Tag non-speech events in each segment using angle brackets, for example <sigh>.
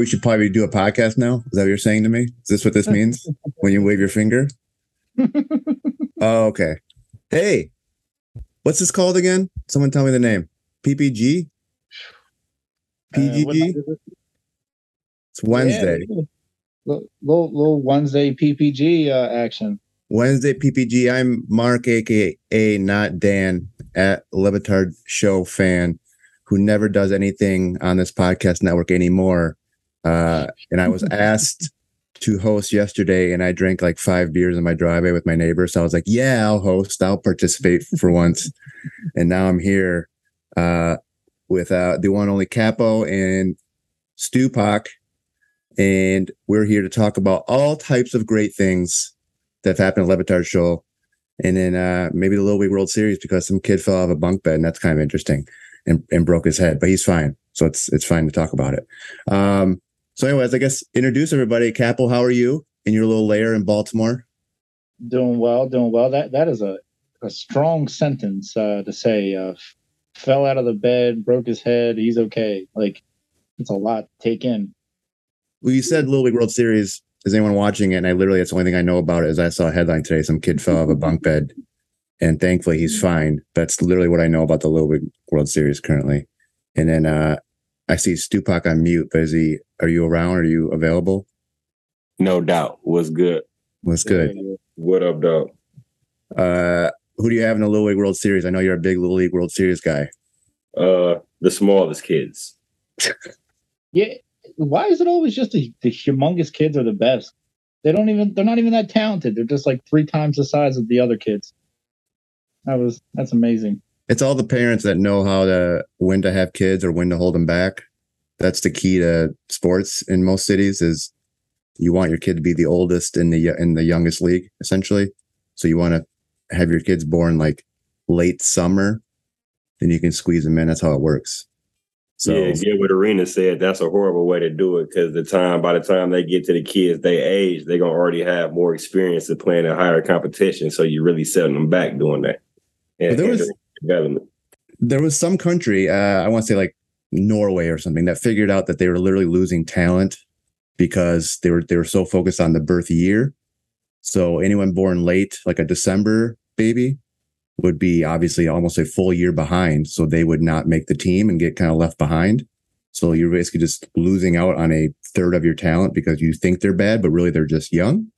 You should probably do a podcast now. Is that what you're saying to me? Is this what this means when you wave your finger? <laughs> oh, okay. Hey, what's this called again? Someone tell me the name. PPG? PGG? Uh, it's Wednesday. Yeah, little, little, little Wednesday PPG uh, action. Wednesday PPG. I'm Mark, aka not Dan, at Le Batard Show fan, who never does anything on this podcast network anymore. Uh, and I was asked to host yesterday, and I drank like five beers in my driveway with my neighbor. So I was like, "Yeah, I'll host. I'll participate for once." And now I'm here uh, with uh, the one only Capo and Stupak, and we're here to talk about all types of great things that have happened at Le Batard Show, and then uh, maybe the Little League World Series because some kid fell off a bunk bed, and that's kind of interesting, and, and broke his head, but he's fine, so it's it's fine to talk about it. Um, so, anyways, I guess introduce everybody. Capo, how are you in your little lair in Baltimore? Doing well, doing well. That that is a, a strong sentence uh, to say. Uh, fell out of the bed, broke his head. He's okay. Like it's a lot to take in. Well, you said Little League World Series. Is anyone watching it? And I literally, that's the only thing I know about it. Is I saw a headline today: some kid fell off a bunk bed, and thankfully he's fine. That's literally what I know about the Little League World Series currently. And then uh, I see Stupak on mute, but is he? Are you around? Are you available? No doubt. What's good. What's good? What up, dog? Uh, who do you have in the Little League World Series? I know you're a big Little League World Series guy. Uh, the smallest kids. <laughs> Yeah. Why is it always just the, the humongous kids are the best? They don't even they're not even that talented. They're just like three times the size of the other kids. That was that's amazing. It's all the parents that know how to when to have kids or when to hold them back. That's the key to sports in most cities. Is you want your kid to be the oldest in the in the youngest league, essentially. So you want to have your kids born like late summer, then you can squeeze them in. That's how it works. So yeah, get what Arena said. That's a horrible way to do it because the time by the time they get to the kids, they age, they're gonna already have more experience of playing a higher competition. So you're really setting them back doing that. But there was- there was some country, uh, I want to say like Norway or something, that figured out that they were literally losing talent because they were they were so focused on the birth year. So anyone born late, like a December baby, would be obviously almost a full year behind. So they would not make the team and get kind of left behind. So you're basically just losing out on a third of your talent because you think they're bad, but really they're just young.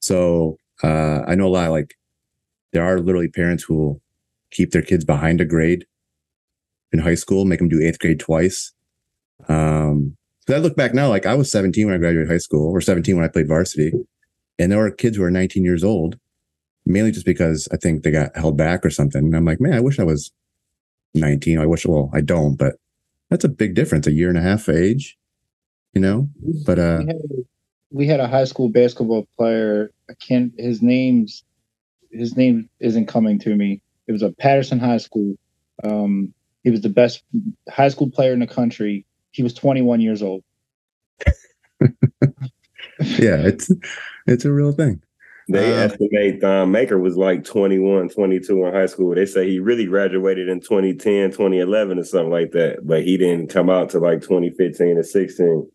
So uh, I know a lot like there are literally parents who keep their kids behind a grade in high school, make them do eighth grade twice. Um, but I look back now, like I was 17 when I graduated high school, or 17 when I played varsity, and there were kids who were 19 years old, mainly just because I think they got held back or something. And I'm like, man, I wish I was 19. I wish, well, I don't, but that's a big difference, a year and a half age, you know. But uh, we, had, we had a high school basketball player. I can't. His name's his name isn't coming to me. It was a Patterson High School. Um, he was the best high school player in the country. He was 21 years old. <laughs> yeah, it's it's a real thing. They Uh, estimate Thon Maker was like 21, 22 in high school. They say he really graduated in 2010, 2011 or something like that, but he didn't come out to like 2015 or 16.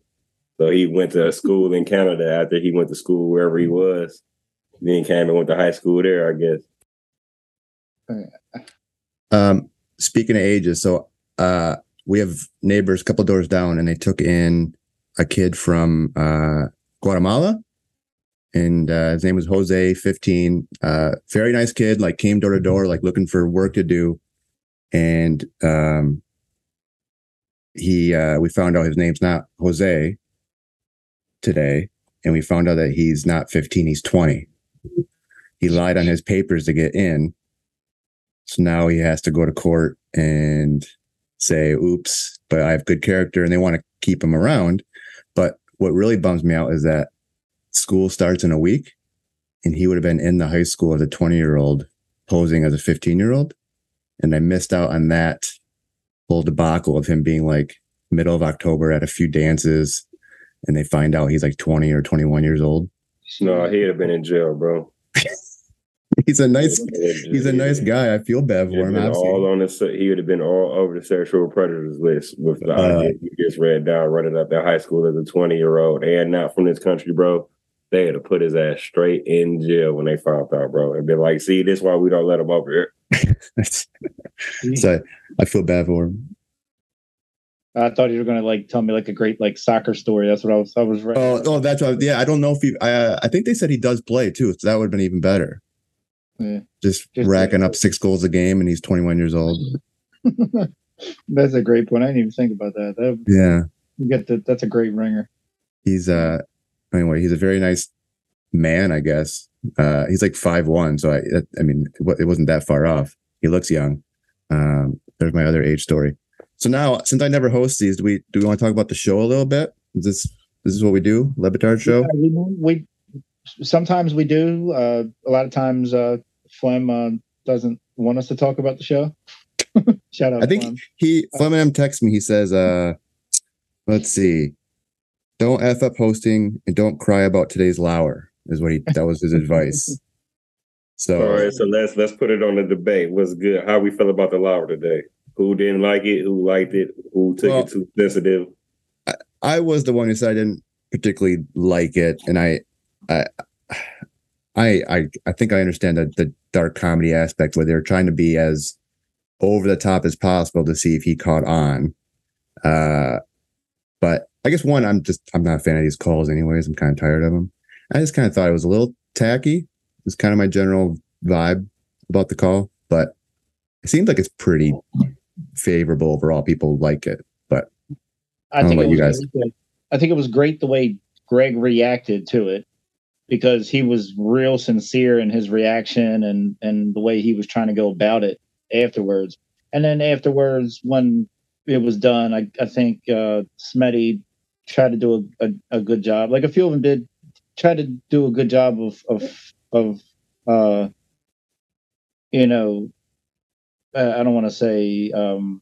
So he went to school in Canada after he went to school wherever he was. Then came and went to high school there, I guess. Um, speaking of ages, so uh, we have neighbors a couple doors down, and they took in a kid from uh, Guatemala, and uh, his name was Jose, fifteen. Uh, very nice kid. Like came door to door, like looking for work to do, and um, he uh, we found out his name's not Jose today, and we found out that he's not fifteen; he's twenty. He lied on his papers to get in. So now he has to go to court and say, oops, but I have good character and they want to keep him around. But what really bums me out is that school starts in a week and he would have been in the high school as a 20 year old posing as a 15 year old. And I missed out on that whole debacle of him being like middle of October at a few dances and they find out he's like 20 or 21 years old. No, he'd have been in jail, bro. <laughs> <laughs> he's a nice he's a nice guy. I feel bad for him. All on the he would have been all over the sexual predators list with the uh, idea you just read down running up at high school as a 20 year old and not from this country, bro. They had to put his ass straight in jail when they found out, bro. And be like, see, this why we don't let him over here. <laughs> so I feel bad for him. I thought you were going to like tell me like a great like soccer story. That's what I was. I was. Ready. Oh, oh, that's what. Yeah, I don't know if he. I, I think they said he does play too, so that would have been even better. Yeah. Just, Just racking up <laughs> six goals a game, and he's 21 years old. <laughs> that's a great point. I didn't even think about that. that yeah, you get that. That's a great ringer. He's uh. Anyway, he's a very nice man, I guess. Uh, he's like five one, so I. I mean, it wasn't that far off. He looks young. Um, there's my other age story. So now, since I never host these, do we do we want to talk about the show a little bit? Is this this is what we do, Le Batard show? Yeah, we, we, sometimes we do. Uh, a lot of times, uh, Flem uh, doesn't want us to talk about the show. <laughs> Shout out! I think Flem. he Flem texts me. He says, uh, "Let's see, don't f up hosting and don't cry about today's lower." Is what he that was his advice. <laughs> So all right, so let's let's put it on the debate. What's good? How we feel about the lower today? Who didn't like it? Who liked it? Who took well, it too sensitive? I, I, was the one who said I didn't particularly like it, and I, I, I, I, I think I understand the, the dark comedy aspect where they're trying to be as over the top as possible to see if he caught on. Uh, but I guess one, I'm just I'm not a fan of these calls, anyways. I'm kind of tired of them. I just kind of thought it was a little tacky. It's kind of my general vibe about the call, but it seems like it's pretty favorable overall. People like it, but I, I think it was, you guys. I think it was great the way Greg reacted to it because he was real sincere in his reaction and and the way he was trying to go about it afterwards. And then afterwards, when it was done, I, I think uh, Smetty tried to do a, a, a, good job. Like a few of them did try to do a good job of of of uh, you know I don't want to say, um,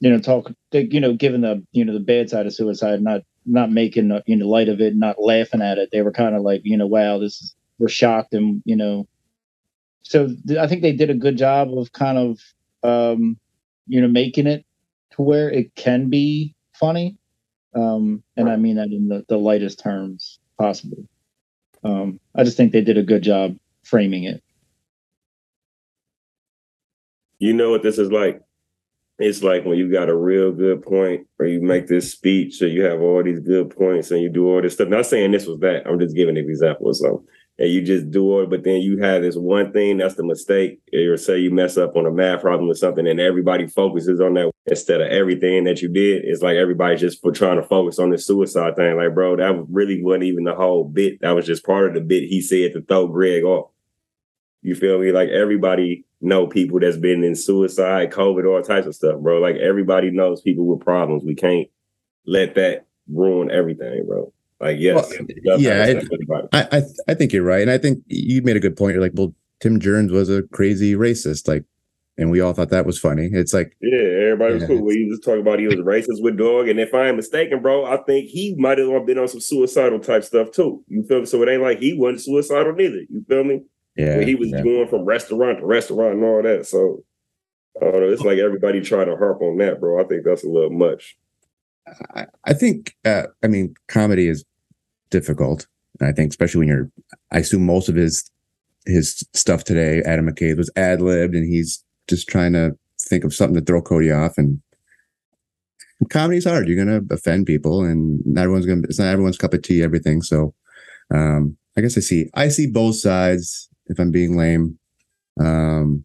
you know, talk, you know, given the, you know, the bad side of suicide, not, not making, you know, light of it, not laughing at it. They were kind of like, you know, wow, this is, we're shocked. And, you know, so th- I think they did a good job of kind of, um, you know, making it to where it can be funny. Um, and I mean that in the, the lightest terms possible. Um, I just think they did a good job framing it you know what this is like? It's like when you got a real good point or you make this speech or you have all these good points and you do all this stuff. Not saying this was that. I'm just giving an example of something. And you just do it, but then you have this one thing that's the mistake. Or say you mess up on a math problem or something, and everybody focuses on that instead of everything that you did. It's like everybody just for trying to focus on the suicide thing. Like, bro, that really wasn't even the whole bit. That was just part of the bit he said to throw Greg off. You feel me? Like everybody know people that's been in suicide, COVID, all types of stuff, bro. Like everybody knows people with problems. We can't let that ruin everything, bro. Like yes, well, yeah, I, I I think you're right, and I think you made a good point. You're like, well, Tim Jerns was a crazy racist, like, and we all thought that was funny. It's like, yeah, everybody was yeah, cool. We was talking about he was racist with dog, and if I am mistaken, bro, I think he might have been on some suicidal type stuff too. You feel me? So it ain't like he wasn't suicidal neither. You feel me? Yeah, he was yeah. going from restaurant to restaurant and all that. So I don't know. It's like everybody trying to harp on that, bro. I think that's a little much. I, I think. Uh, I mean, comedy is difficult. I think, especially when you're. I assume most of his his stuff today, Adam McCabe, was ad libbed, and he's just trying to think of something to throw Cote off. And comedy's hard. You're gonna offend people, and not everyone's gonna. It's not everyone's cup of tea. Everything. So, um, I guess I see. I see both sides if I'm being lame. Um,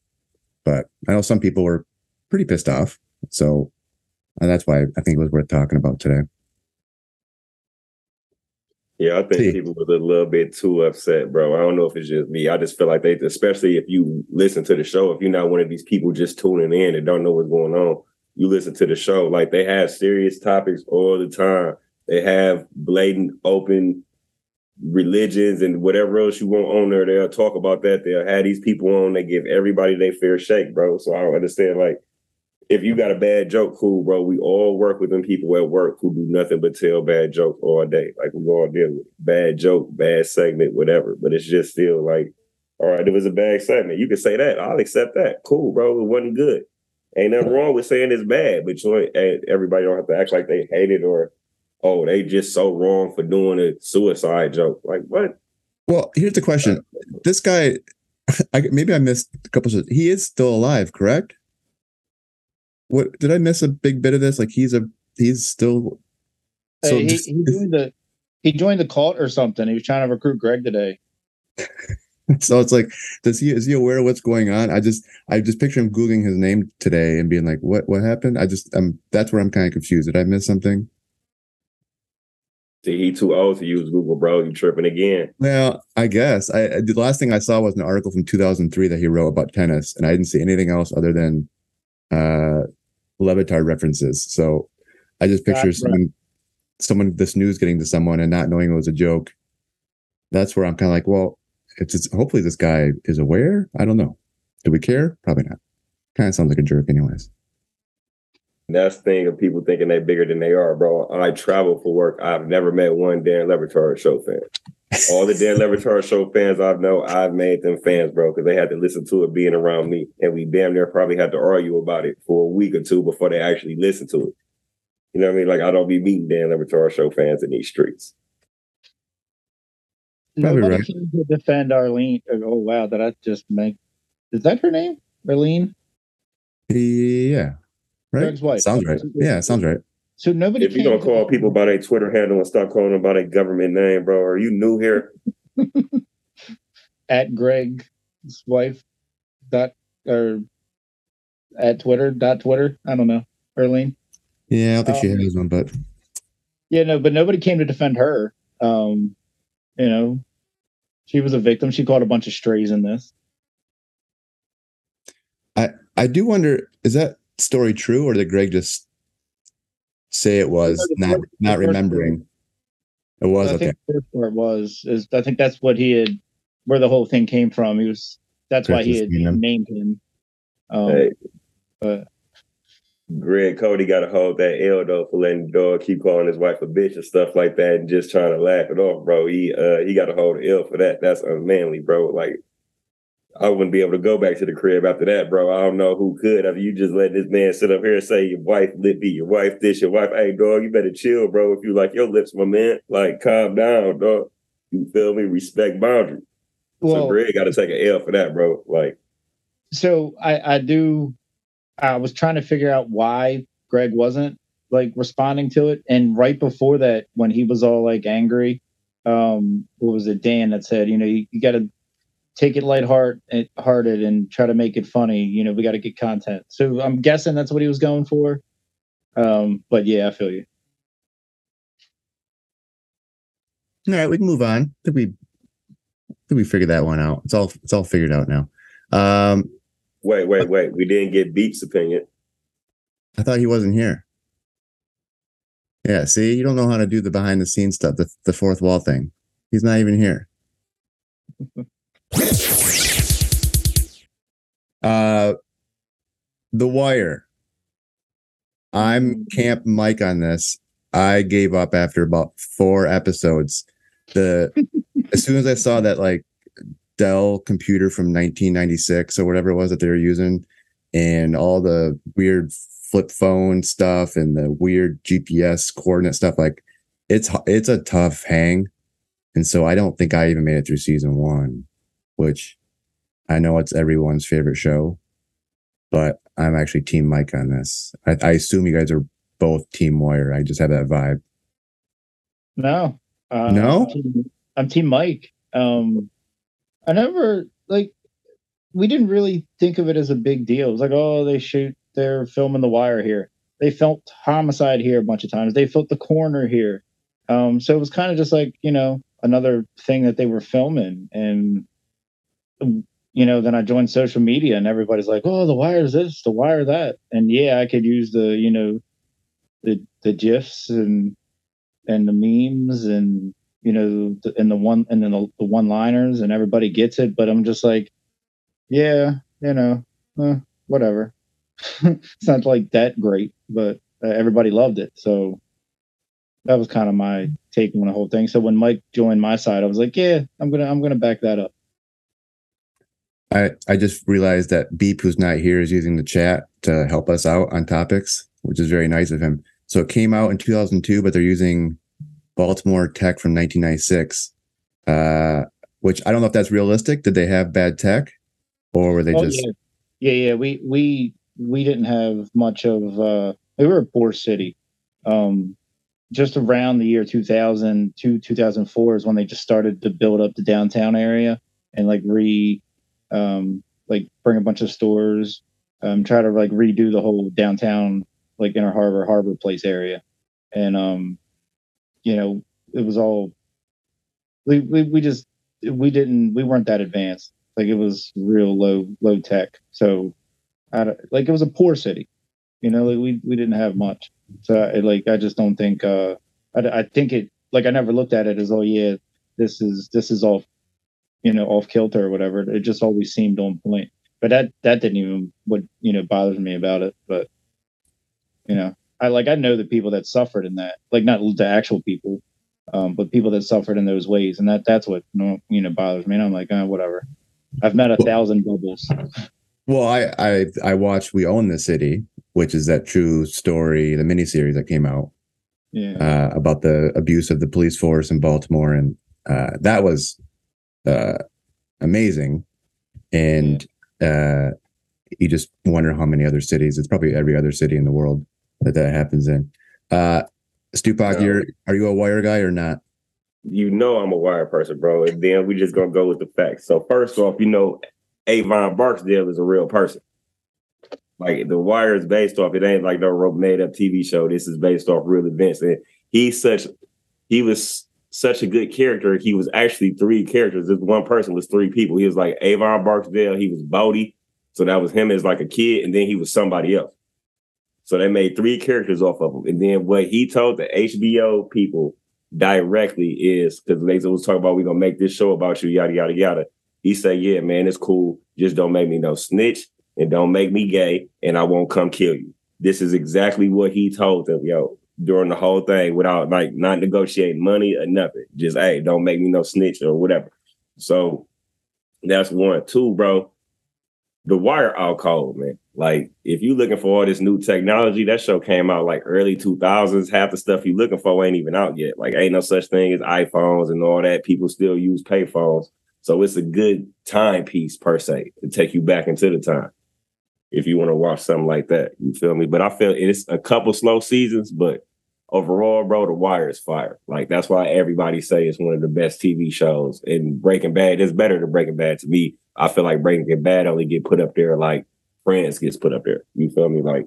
but I know some people were pretty pissed off. So that's why I think it was worth talking about today. Yeah, I think See. people was a little bit too upset, bro. I don't know if it's just me. I just feel like they, especially if you listen to the show, if you're not one of these people just tuning in and don't know what's going on, you listen to the show. Like they have serious topics all the time. They have blatant, open religions and whatever else you want on there, they'll talk about that. They'll have these people on, they give everybody their fair shake, bro. So I don't understand. Like, if you got a bad joke, cool, bro. We all work with them people at work who do nothing but tell bad jokes all day. Like we all deal with bad joke, bad segment, whatever. But it's just still like All right, it was a bad segment. You can say that. I'll accept that. Cool, bro. It wasn't good. Ain't nothing wrong with saying it's bad, but you know, everybody don't have to act like they hate it or oh, they just so wrong for doing a suicide joke. Like what? Well, here's the question. This guy, <laughs> I, maybe I missed a couple of. He is still alive, correct? What did I miss a big bit of this? Like he's a he's still. So hey, he, just, he joined the he joined the cult or something. He was trying to recruit Greg today. <laughs> so it's like, does he is he aware of what's going on? I just I just picture him googling his name today and being like, what what happened? I just um that's where I'm kind of confused. Did I miss something? See, he too old to use Google, bro. You tripping again? Well, I guess I the last thing I saw was an article from 2003 that he wrote about tennis, and I didn't see anything else other than uh Le references. So I just picture That's someone, someone this news getting to someone and not knowing it was a joke. That's where I'm kind of like, well, it's, it's hopefully this guy is aware. I don't know. Do we care? Probably not. Kind of sounds like a jerk, anyways. That's the thing of people thinking they're bigger than they are, bro. I travel for work. I've never met one Darren Le show fan. All the Darren Le <laughs> show fans I know, I've made them fans, bro, because they had to listen to it being around me. And we damn near probably had to argue about it for a week or two before they actually listen to it. You know what I mean? Like I don't be meeting Darren Le show fans in these streets. Probably Nobody right. came to defend Arlene. Oh wow, did I just make? Is that her name, Arlene? Yeah, right. Greg's wife. Sounds right. Yeah, sounds right. So nobody. If you don't call people by their Twitter handle and start calling them by their government name, bro, are you new here? <laughs> at Greg's wife dot or at Twitter dot Twitter. I don't know, Arlene. Yeah, I don't think um, she has one, but yeah, no, but nobody came to defend her. Um, you know, she was a victim. She caught a bunch of strays in this. I I do wonder is that story true or did Greg just say it was not not remembering? It was I okay. Think the first part was is I think that's what he had where the whole thing came from. He was that's why he had him. named him. Um, hey. But Greg Cote got a hold that L though for letting the dog keep calling his wife a bitch and stuff like that and just trying to laugh it off, bro. He uh he got a hold the L for that. That's unmanly, bro. Like I wouldn't be able to go back to the crib after that, bro. I don't know who could. I mean, you just let this man sit up here and say your wife lip be your wife this, your wife. Hey, dog, you better chill, bro. If you like your lips, my man, like calm down, dog. You feel me? Respect boundaries. Well, so Greg got to take an L for that, bro. Like, so I I do I was trying to figure out why Greg wasn't like responding to it. And right before that, when he was all like angry, um, what was it, Dan that said, you know, you, you got to take it lighthearted hearted and try to make it funny. You know, we got to get content. So I'm guessing that's what he was going for. Um, but yeah, I feel you. All right, we can move on. I think we I think we figured that one out. It's all it's all figured out now. Um, Wait, wait, wait. We didn't get Beats' opinion. I thought he wasn't here. Yeah, see, you don't know how to do the behind the scenes stuff, the, the fourth wall thing. He's not even here. <laughs> uh The Wire. I'm Camp Mike on this. I gave up after about four episodes. The <laughs> as soon as I saw that like Dell computer from 1996 or whatever it was that they were using, and all the weird flip phone stuff and the weird GPS coordinate stuff. Like it's it's a tough hang, and so I don't think I even made it through season one, which I know it's everyone's favorite show, but I'm actually Team Mike on this. I, I assume you guys are both Team Wire. I just have that vibe. No, uh, no, I'm team, I'm team Mike. Um, I never like we didn't really think of it as a big deal. It was like, oh, they shoot, they're filming The Wire here. They filmed Homicide here a bunch of times. They filmed The Corner here. Um, so it was kind of just like you know another thing that they were filming, and you know then I joined social media and everybody's like, oh, The Wire is this, The Wire that, and yeah, I could use the you know the the gifs and and the memes and you know, and the one and then the, the one liners and everybody gets it. But I'm just like, yeah, you know, eh, whatever. <laughs> it's not like that great, but uh, everybody loved it. So that was kind of my take on the whole thing. So when Mike joined my side, I was like, yeah, I'm gonna I'm gonna back that up. I, I just realized that Beep, who's not here, is using the chat to help us out on topics, which is very nice of him. So it came out in 2002, but they're using Baltimore tech from 1996, uh, which I don't know if that's realistic. Did they have bad tech, or were they Oh, just? yeah. yeah, yeah. We we we didn't have much of. uh We were a poor city. Um, just around the year 2002, 2004 is when they just started to build up the downtown area and like re, um, like bring a bunch of stores, um, try to like redo the whole downtown like Inner Harbor Harbor Place area, and um, you know, it was all. We we we just we didn't we weren't that advanced. Like it was real low low tech. So I like it was a poor city. You know like we we didn't have much. So I, like i just don't think uh I, I think it like i never looked at it as oh yeah this is this is off you know off kilter or whatever it just always seemed on point but that that didn't even what you know bothers me about it but you know i like i know the people that suffered in that like not the actual people um, but people that suffered in those ways, and that that's what you know bothers me. And I'm like, oh, whatever. I've met a Well- thousand bubbles. Well, I I I watched We Own This City, which is that true story, the miniseries that came out Yeah, uh, about the abuse of the police force in Baltimore, and uh, that was uh, amazing. And uh, you just wonder how many other cities. It's probably every other city in the world that that happens in. Uh, Stupak, No. you're are you a wire guy or not? You know I'm a wire person, bro. And then we just gonna go with the facts. So first off, you know, Avon Barksdale is a real person. Like the wire is based off. It ain't like no rope made up TV show. This is based off real events. And he's such he was such a good character. He was actually three characters. This one person was three people. He was like Avon Barksdale. He was Bodie. So that was him as like a kid, and then he was somebody else. So they made three characters off of him. And then what he told the HBO people directly is because they was talking about we're gonna make this show about you, yada yada yada. He said, "Yeah, man, it's cool. Just don't make me no snitch and don't make me gay, and I won't come kill you." This is exactly what he told them, yo, during the whole thing, without like not negotiating money or nothing. Just hey, don't make me no snitch or whatever. So that's one. Two, bro. The Wire out cold, man. Like, if you looking for all this new technology, that show came out like early 2000s. Half the stuff you looking for ain't even out yet. Like, ain't no such thing as iPhones and all that. People still use payphones. So it's a good timepiece per se to take you back into the time if you want to watch something like that. You feel me? But I feel it's a couple slow seasons, but overall, bro, The Wire is fire. Like that's why everybody say it's one of the best TV shows. And Breaking Bad is better than Breaking Bad to me. I feel like Breaking Bad only get put up there like Friends gets put up there. You feel me? Like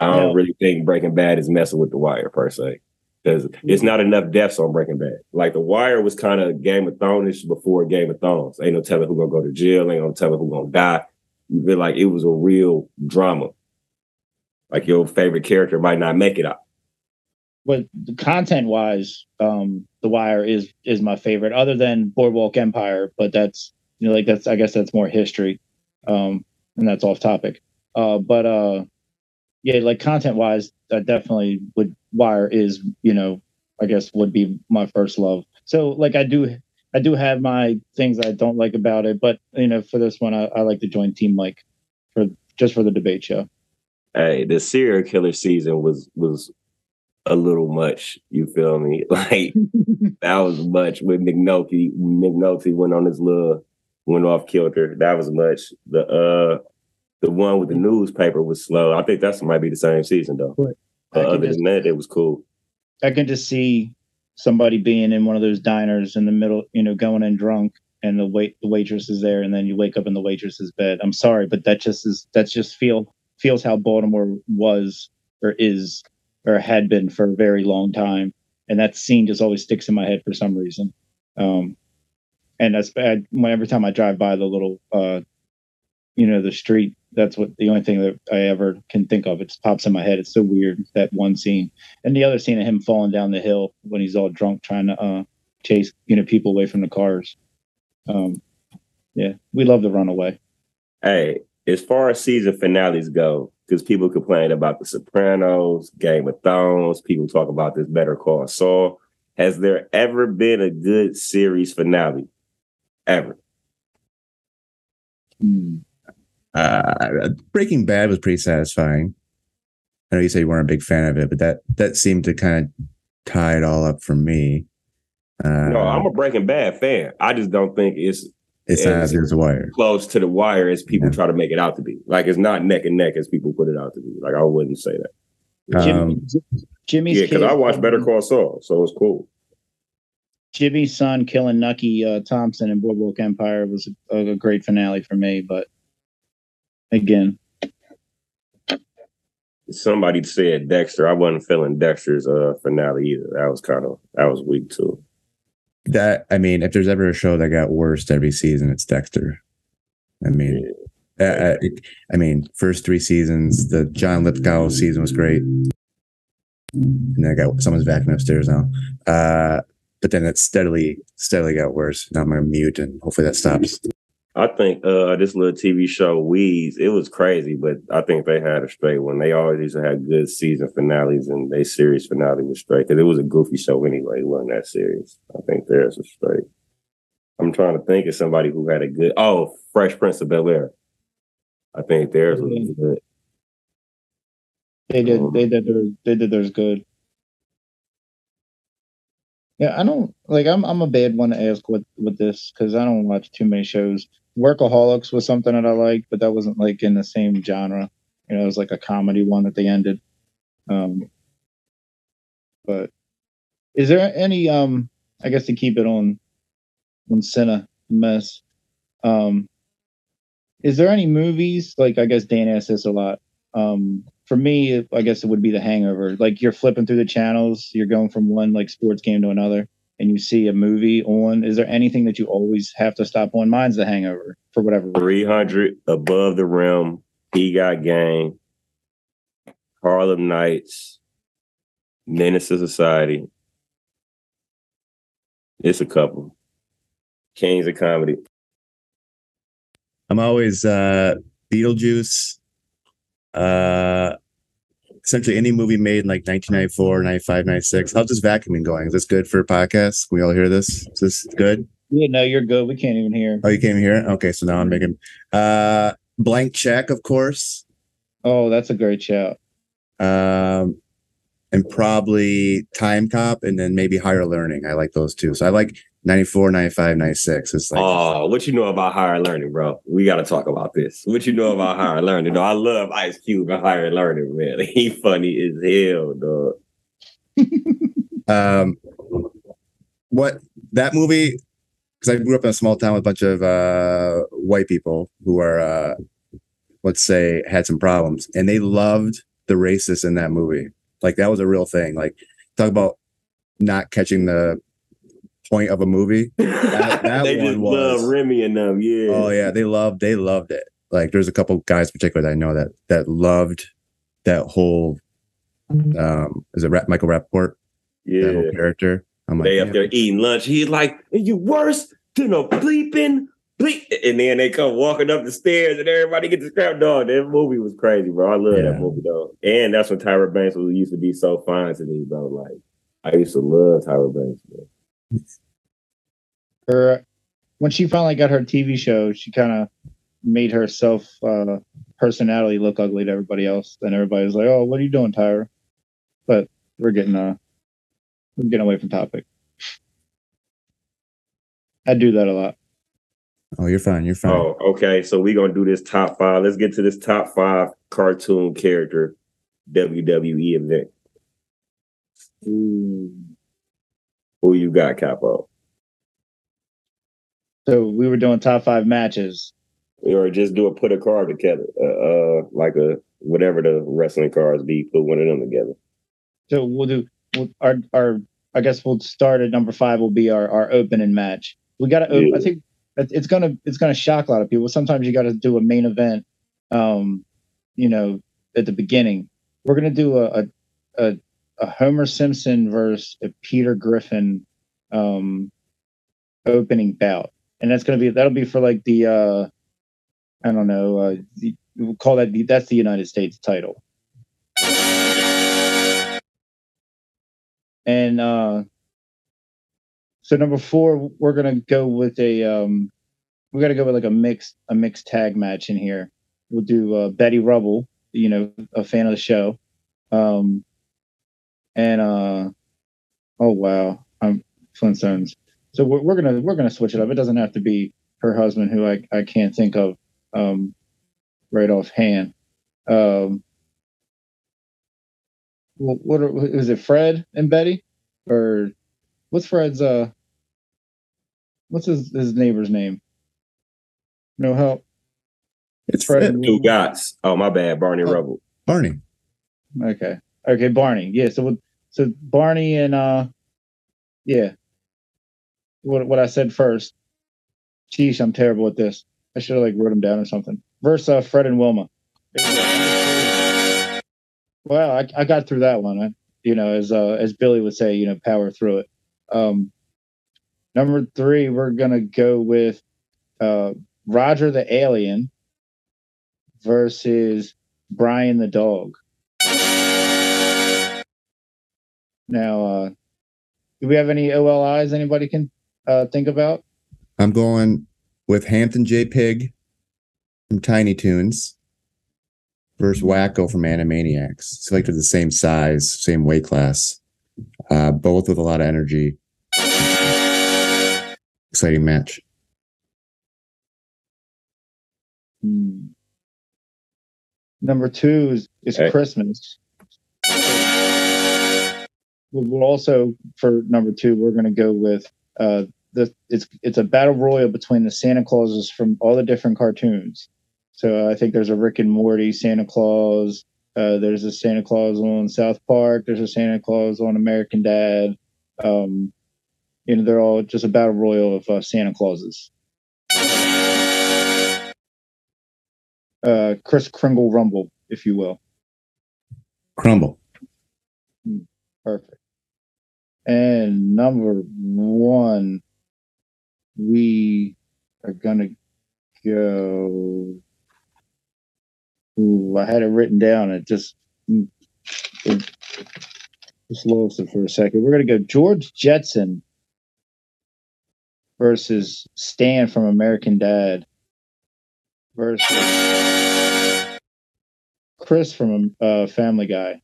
I don't Yeah. really think Breaking Bad is messing with The Wire per se. Because it's not enough deaths on Breaking Bad. Like The Wire was kind of Game of Thrones before Game of Thrones. Ain't no telling who gonna go to jail. Ain't no telling who gonna die. You feel like it was a real drama. Like your favorite character might not make it out. But content wise, um, The Wire is is my favorite, other than Boardwalk Empire. But that's you know like that's I guess that's more history, um, and that's off topic. Uh, but uh, yeah, like content wise, I definitely would Wire is you know I guess would be my first love. So like I do I do have my things I don't like about it, but you know for this one I, I like to join Team Mike for just for the debate show. Hey, the serial killer season was was a little much. You feel me? <laughs> Like <laughs> that was much when McNulty McNulty went on his little went off kilter. That was much. The uh the one with the newspaper was slow. I think that might be the same season though. Other just- than that, it was cool. I can just see somebody being in one of those diners in the middle, you know, going in drunk, and the wait the waitress is there, and then you wake up in the waitress's bed. I'm sorry, but that just is that's just feel feels how Baltimore was or is or had been for a very long time, and that scene just always sticks in my head for some reason. Um, and that's bad. When every time I drive by the little, uh, you know, the street, that's what the only thing that I ever can think of. It just pops in my head. It's so weird that one scene and the other scene of him falling down the hill when he's all drunk trying to uh chase you know people away from the cars um yeah we love the runaway Hey, as far as season finales go, because people complain about The Sopranos, Game of Thrones, people talk about this Better Call Saul. Has there ever been a good series finale? Ever? Hmm. Uh, Breaking Bad was pretty satisfying. I know you said you weren't a big fan of it, but that that seemed to kind of tie it all up for me. Uh, No, I'm a Breaking Bad fan. I just don't think it's it's not as good as The Wire. close to the wire as people Yeah. try to make it out to be. Like it's not neck and neck as people put it out to be. Like I wouldn't say that. Jimmy, Um, Jimmy's Yeah, because I watched Better Call Saul, so it's cool. Jimmy's son killing Nucky uh, Thompson in Boardwalk Empire was a, a great finale for me. But again, Somebody said Dexter. I wasn't feeling Dexter's uh finale either. That was kind of that was weak too. That I mean, if there's ever a show that got worse every season, it's Dexter. I mean, it- I mean, first three seasons, the John Lithgow season was great, and I got someone's vacuuming upstairs now. Uh, but then it steadily, steadily got worse. Now I'm gonna mute, and hopefully that stops. I think uh this little TV show Weeds, it was crazy, but I think they had a straight one. They always used to have good season finales, and they series finale was straight because it was a goofy show anyway. It wasn't that serious. I think theirs was straight. I'm trying to think of somebody who had a good. Oh, Fresh Prince of Bel Air. I think theirs was good. they did Um, they did their, they did theirs good. Yeah, I don't like. I'm I'm a bad one to ask with with this because I don't watch too many shows. Workaholics was something that I liked, but that wasn't like in the same genre. You know, it was like a comedy one that they ended. Um, but is there any um? I guess to keep it on on Cinna mess. Um, is there any movies like I guess Dan asks this a lot. Um, for me, I guess it would be The Hangover. Like you're flipping through the channels, you're going from one like sports game to another, and you see a movie on. Is there anything that you always have to stop on? Mine's The Hangover for whatever. reason. 300 above the rim. He got game. Harlem Nights. Menace to Society. It's a couple. Kings of Comedy. I'm always uh, Beetlejuice. Uh, essentially any movie made in like 1994, 95, 96. How's this vacuuming going? Is this good for a podcast? Can we all hear this? Is this good? Yeah, no, you're good. We can't even hear. Oh, you can't came here? Okay, so now I'm making uh blank check, of course. Oh, that's a great shout. Um and probably time cop and then maybe higher learning. I like those two. So I like 94, 95, 96. It's like oh, what you know about higher learning, bro? We got to talk about this. What you know about higher learning? No, I love Ice Cube and higher learning, man. <laughs> He funny as hell, dog. <laughs> um what that movie because i grew up in a small town with a bunch of uh white people who are uh let's say had some problems and they loved the racists in that movie like that was a real thing like talk about not catching the point of a movie <laughs> that they just one was- love Remy and them. Yeah. oh yeah they loved they loved it like there's a couple guys in particular that i know that that loved that whole um is it Ra- michael Rapaport yeah. that whole character i'm like They up there eating lunch. He's like, "Are you worse than a bleeping bleep?" And then they come walking up the stairs, and everybody gets the scrap dog. That movie was crazy, bro. I love Yeah. that movie, though. And that's when Tyra Banks was used to be so fine to me, bro. Like, I used to love Tyra Banks. Bro. Her when she finally got her TV show, she kind of made herself uh, personality look ugly to everybody else. and everybody was like, "Oh, what are you doing, Tyra?" But we're getting uh, we're getting away from topic. I do that a lot. oh you're fine you're fine Oh, okay. So we're gonna do this top five. Let's get to this top five cartoon character WWE event. Who you got, Capo? So we were doing top five matches. Or just do a put a card together, uh, uh, like a whatever the wrestling cards be. Put one of them together. So we'll do we'll, our our. I guess we'll start at number five. Will be our our opening match. We got to. Yeah. I think it's gonna it's gonna shock a lot of people. Sometimes you got to do a main event. Um, you know, at the beginning, we're gonna do a a a, a Homer Simpson versus a Peter Griffin um opening bout, and that's gonna be that'll be for like the uh I don't know uh the, we'll call that the, that's the United States title. And uh so number four, we're gonna go with a um we got to go with like a mixed a mixed tag match in here. We'll do uh, Betty Rubble, you know, a fan of the show, um, and uh, oh wow, I'm Flintstones. So we're, we're gonna we're gonna switch it up. It doesn't have to be her husband, who I I can't think of um, right offhand. Um, well, what are, is it? Fred and Betty, or what's Fred's uh? What's his his neighbor's name? No help. It's Fred Fred. and Two gots. Oh my bad, Barney Oh. Rubble. Barney. Okay. Okay, Barney. Yeah. So so Barney and uh, yeah. What what I said first. Sheesh, I'm terrible at this. I should have like wrote them down or something. Versus uh, Fred and Wilma. Well, I, I got through that one. You know, as uh, as Billy would say, you know, power through it. Um, number three, we're gonna go with uh, Roger the Alien versus Brian the Dog. Now, uh, do we have any OLIs anybody can uh, think about? I'm going with Hamton J. Pig from Tiny Toons versus Wakko from Animaniacs. It's like they're the same size, same weight class, uh, both with a lot of energy. Exciting match. Hmm. Number two is, is Hey. Christmas. We'll we'll also for number two, we're going to go with uh, the it's it's a battle royal between the Santa Clauses from all the different cartoons. So I think there's a Rick and Morty Santa Claus. Uh, there's a Santa Claus on South Park. There's a Santa Claus on American Dad. Um, you know, they're all just a battle royal of uh, Santa Clauses. Uh, Kris Kringle Rumble, if you will. Crumble. Perfect. And number one, we are gonna go. Ooh, I had it written down. It just it just lost it for a second. We're gonna go George Jetson versus Stan from American Dad versus Chris from uh, Family Guy.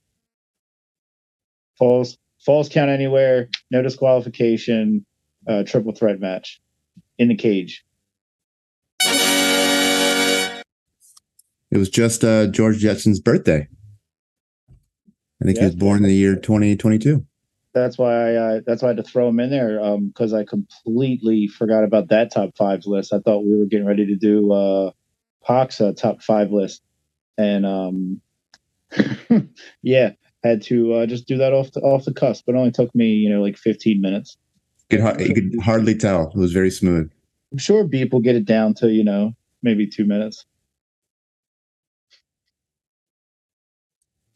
Falls falls count anywhere, no disqualification, uh, triple threat match in the cage. It was just uh, George Jetson's birthday. I think he was born in the year 2022. That's why I uh, that's why I had to throw him in there because I completely forgot about that top five list. I thought we were getting ready to do uh, Pac's uh, top five list, and um, <laughs> yeah, had to uh, just do that off the off the cusp. But it only took me you know like 15 minutes. You could, har- you could hardly tell. It was very smooth. I'm sure Beep will get it down to you know maybe two minutes.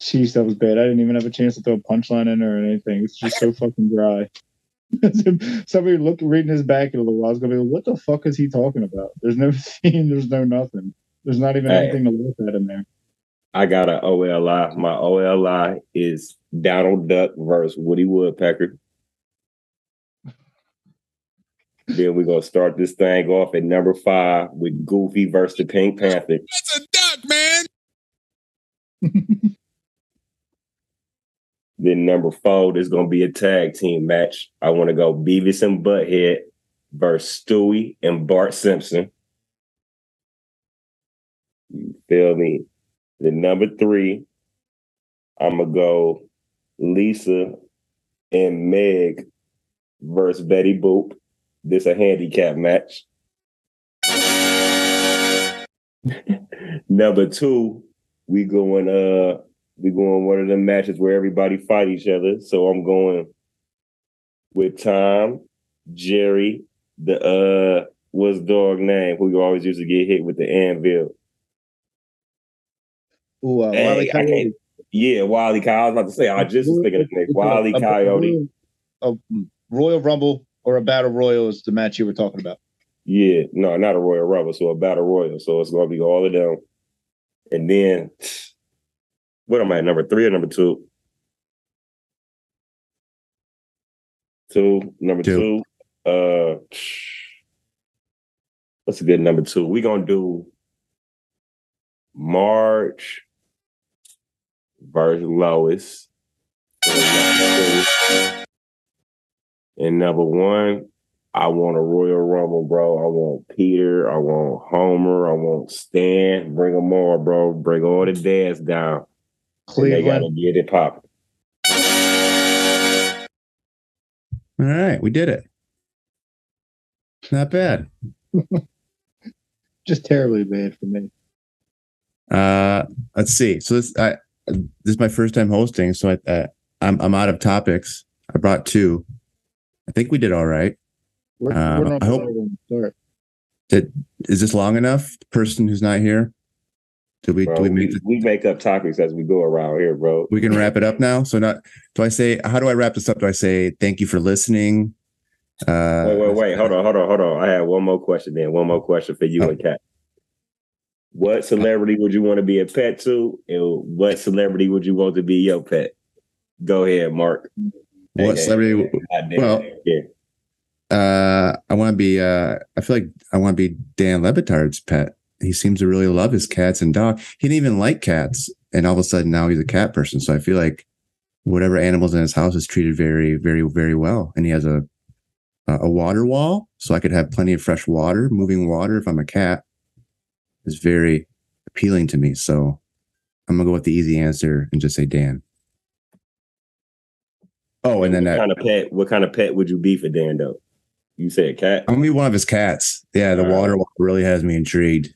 Jeez, that was bad. I didn't even have a chance to throw a punchline in or anything. It's just so fucking dry. <laughs> Somebody look reading his back in a little while. I was gonna be like, what the fuck is he talking about? There's no <laughs> theme, there's no nothing. There's not even Hey. anything to look at in there. I got an OLI. My OLI is Donald Duck versus Woody Woodpecker. then we're gonna start this thing off at number five with Goofy versus the Pink Panther. That's a duck, man. <laughs> Then number four, there's gonna be a tag team match. I want to go Beavis and Butthead versus Stewie and Bart Simpson. You feel me? The number three, I'm gonna go Lisa and Meg versus Betty Boop. This a handicap match. <laughs> number two, we going uh we going one of the matches where everybody fight each other. So I'm going with Tom, Jerry, the uh what's dog name who you always used to get hit with the anvil. Ooh, uh, Hey, Wile. I Coyote. can't- Yeah, Wiley Coyote. I was about to say, I just was thinking of the name. A- Wiley a- a Coyote. Royal- A Royal Rumble or a Battle Royal is the match you were talking about. Yeah, no, not a Royal Rumble, so a Battle Royal. So it's gonna be all of them. And then what am I at? Number three or number two? Two, number Two. two. Uh what's a good number two? We're gonna do March versus Lois. And number one, I want a Royal Rumble, bro. I want Peter. I want Homer. I want Stan. Bring them all, bro. Bring all the dads down. Cleveland. They gotta get it popping. All right, we did it. Not bad. <laughs> Just terribly bad for me. Uh, let's see. So this, I, this is my first time hosting, so I, uh, I'm I'm out of topics. I brought two. I think we did all right. We're, um, we're I hope. Did, is this long enough? The person who's not here. Do we bro, do we make we, we, make up topics as we go around here, bro? We can wrap it up now. So not do I say how do I wrap this up? Do I say thank you for listening? Uh, wait, wait, wait. Hold on, hold on, hold on. I have one more question. Then one more question for you oh. and Kat. What celebrity would you want to be a pet to, and what celebrity would you want to be your pet? Go ahead, Mark. What hey, celebrity? Hey, well, yeah. Uh, I want to be. Uh, I feel like I want to be Dan Le Batard's pet. He seems to really love his cats and dog. He didn't even like cats, and all of a sudden now he's a cat person. So I feel like whatever animals in his house is treated very, very, very well. And he has a a water wall, so I could have plenty of fresh water, moving water. If I'm a cat, is very appealing to me. So I'm gonna go with the easy answer and just say Dan. Oh, and then what that kind of pet? What kind of pet would you be for Dan though? You said cat. I'm gonna be one of his cats. Yeah, the All water right. really has me intrigued.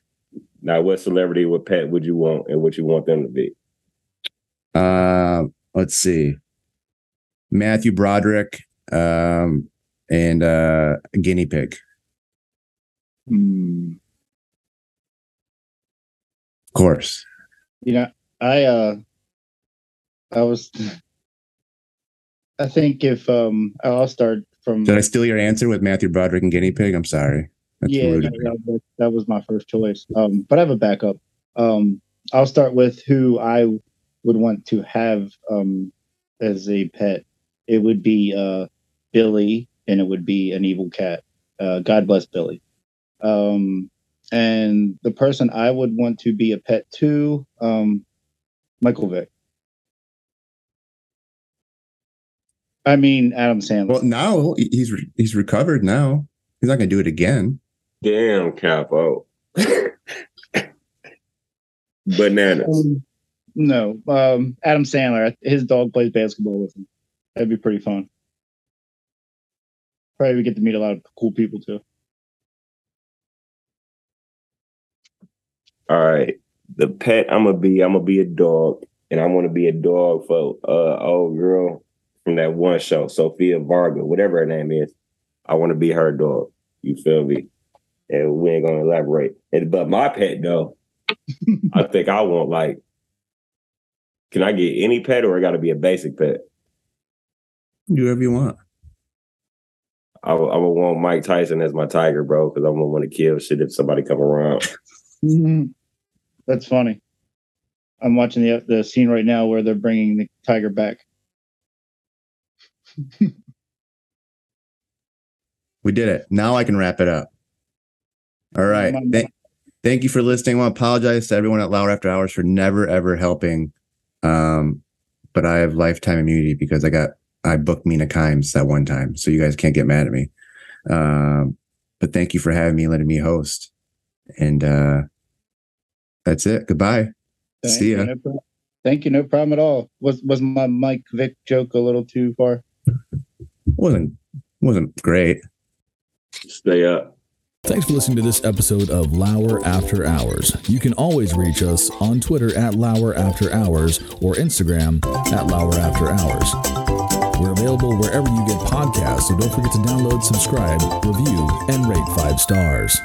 Now, what celebrity, what pet would you want, and what you want them to be? Uh, let's see. Matthew Broderick, um, and uh, a guinea pig. Hmm. Of course. You know, I uh, I was. I think if um, I'll start from. Did I steal your answer with Matthew Broderick and guinea pig? I'm sorry. That's yeah, that, that, that, was my first choice. Um, but I have a backup. Um, I'll start with who I would want to have um, as a pet. It would be uh, Billy, and it would be an evil cat. Uh, God bless Billy. Um, and the person I would want to be a pet to, um, Michael Vick. I mean, Adam Sandler. Well, now he's he's recovered. Now he's not going to do it again. Damn, Capo. Bananas. Um, no, um, Adam Sandler. His dog plays basketball with him. That'd be pretty fun. Probably we get to meet a lot of cool people too. All right, the pet I'm gonna be. I'm gonna be a dog, and I want to be a dog for uh old girl from that one show, Sofia Vergara, whatever her name is. I want to be her dog. You feel me? and we ain't gonna elaborate. And, but my pet though, <laughs> I think I want like, can I get any pet or it got to be a basic pet? Do whatever you want. I, I would want Mike Tyson as my tiger, bro, because I'm gonna want to kill shit if somebody come around. <laughs> That's funny. I'm watching the the scene right now where they're bringing the tiger back. <laughs> we did it. Now I can wrap it up. All right. Thank, thank you for listening. I want to apologize to everyone at Lauer After Hours for never ever helping. Um, but I have lifetime immunity because I got I booked Mina Kimes that one time, so you guys can't get mad at me. Um, but thank you for having me, letting me host, and uh, that's it. Goodbye. Thank See ya. You, no thank you. No problem at all. Was was my Mike Vick joke a little too far? wasn't wasn't great. Stay up. Thanks for listening to this episode of Lauer After Hours. You can always reach us on Twitter at Lauer After Hours or Instagram at Lauer After Hours. We're available wherever you get podcasts, so don't forget to download, subscribe, review, and rate five stars.